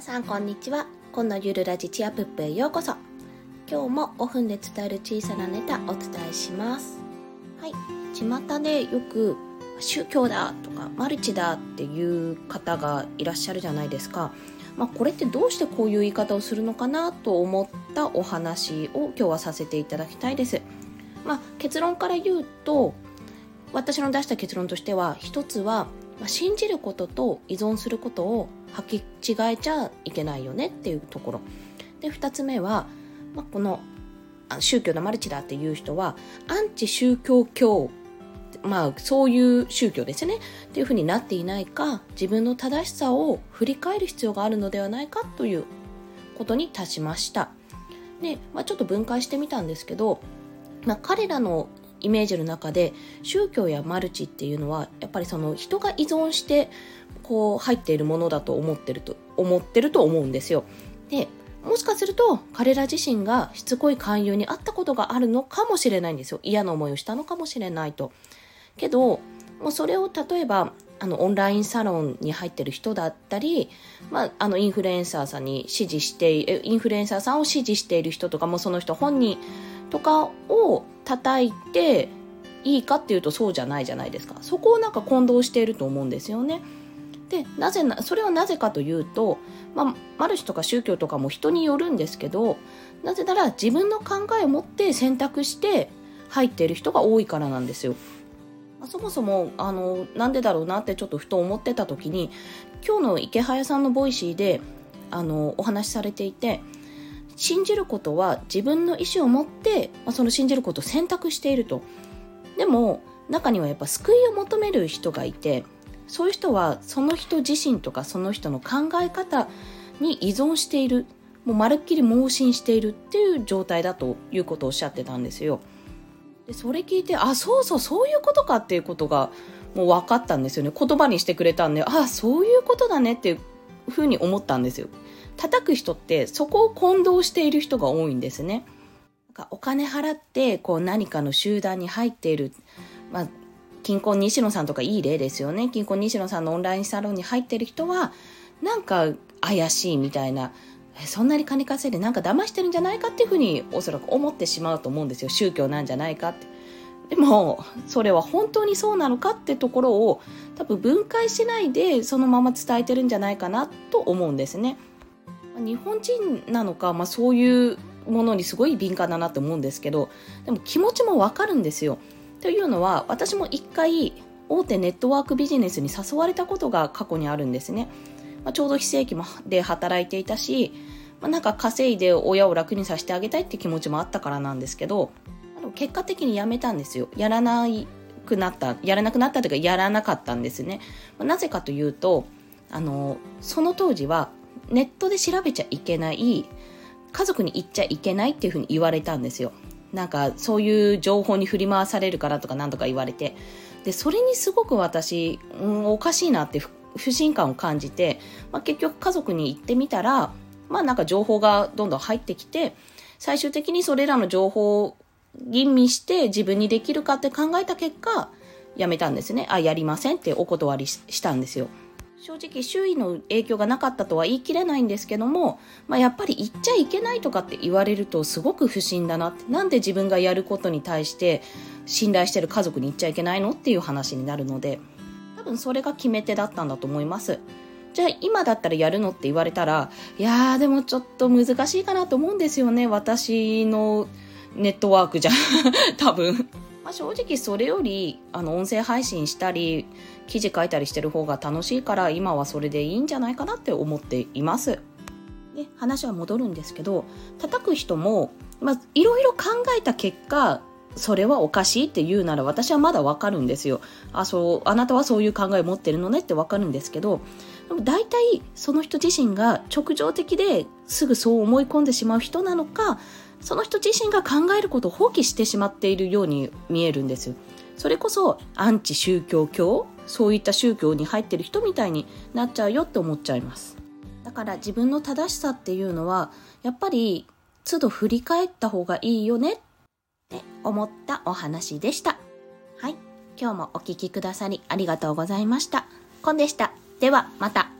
さんこんにちは。今のゆるラジチアプップへようこそ。今日も5分で伝える小さなネタお伝えします。はい。巷でよく宗教だとかマルチだっていう方がいらっしゃるじゃないですか。まあ、これってどうしてこういう言い方をするのかなと思ったお話を今日はさせていただきたいです。まあ、結論から言うと私の出した結論としては一つは、信じることと依存することを履き違えちゃいけないよねっていうところ。で2つ目は、まあ、この宗教のマルチだっていう人はアンチ宗教教まあそういう宗教ですね。っていうふうになっていないか自分の正しさを振り返る必要があるのではないかということに達しました。で、まあ、ちょっと分解してみたんですけど、まあ、彼らのイメージの中で宗教やマルチっていうのはやっぱりその人が依存してこう入っているものだと思ってると思ってると思うんですよ。でもしかすると彼ら自身がしつこい勧誘にあったことがあるのかもしれないんですよ。嫌な思いをしたのかもしれないと。けどもうそれを例えばあのオンラインサロンに入ってる人だったり、まあ、あのインフルエンサーさんに支持してインフルエンサーさんを支持している人とかもその人本人とかを叩いていいかっていうとそうじゃないじゃないですか。そこをなんか混同していると思うんですよね。でなぜなそれはなぜかというと、まあ、マルチとか宗教とかも人によるんですけどなぜなら自分の考えを持って選択して入っている人が多いからなんですよ。そもそもあのなんでだろうなってちょっとふと思ってた時に今日のイケハヤさんの Voicy であのお話しされていて信じることは自分の意思を持って、まあ、その信じることを選択していると。でも中にはやっぱ救いを求める人がいてそういう人はその人自身とかその人の考え方に依存しているもうまるっきり盲信しているっていう状態だということをおっしゃってたんですよ。でそれ聞いてあそうそうそういうことかっていうことがもう分かったんですよね。言葉にしてくれたんであそういうことだねっていうふうに思ったんですよ。叩く人ってそこを混同している人が多いんですね。お金払ってこう何かの集団に入っている、まあ、金婚西野さんとかいい例ですよね。金婚西野さんのオンラインサロンに入ってる人はなんか怪しいみたいな。そんなに金稼いでなんか騙してるんじゃないかっていうふうにおそらく思ってしまうと思うんですよ。宗教なんじゃないかって。でもそれは本当にそうなのかってところを多分分解しないでそのまま伝えてるんじゃないかなと思うんですね。日本人なのか、まあ、そういうものにすごい敏感だなって思うんですけどでも気持ちもわかるんですよ。というのは私も一回大手ネットワークビジネスに誘われたことが過去にあるんですね。まあ、ちょうど非正規で働いていたし、まあ、なんか稼いで親を楽にさせてあげたいって気持ちもあったからなんですけど結果的に辞めたんですよ。やらなくなったやらなくなったというかやらなかったんですね。まあ、なぜかというとあのその当時はネットで調べちゃいけない家族に言っちゃいけないっていうふうに言われたんですよ。なんかそういう情報に振り回されるからとか何とか言われて。でそれにすごく私、うん、おかしいなって不信感を感じて、まあ、結局家族に言ってみたらまあなんか情報がどんどん入ってきて最終的にそれらの情報を吟味して自分にできるかって考えた結果やめたんですね。あやりませんってお断りしたんですよ。正直周囲の影響がなかったとは言い切れないんですけども、まあ、やっぱり言っちゃいけないとかって言われるとすごく不審だなって。なんで自分がやることに対して信頼してる家族に言っちゃいけないのっていう話になるので多分それが決め手だったんだと思います。じゃあ今だったらやるのって言われたらいやーでもちょっと難しいかなと思うんですよね。私のネットワークじゃ多分。まあ、正直それよりあの音声配信したり記事書いたりしてる方が楽しいから今はそれでいいんじゃないかなって思っています。で話は戻るんですけど叩く人も、まあ、いろいろ考えた結果それはおかしいって言うなら私はまだわかるんですよ。あ、そう、あなたはそういう考えを持ってるのねってわかるんですけど、でも大体その人自身が直情的ですぐそう思い込んでしまう人なのか、その人自身が考えることを放棄してしまっているように見えるんですそれこそアンチ宗教教そういった宗教に入ってる人みたいになっちゃうよって思っちゃいます。だから自分の正しさっていうのはやっぱり都度振り返った方がいいよねって思ったお話でした。はい。今日もお聴きくださりありがとうございました。コンでした。ではまた。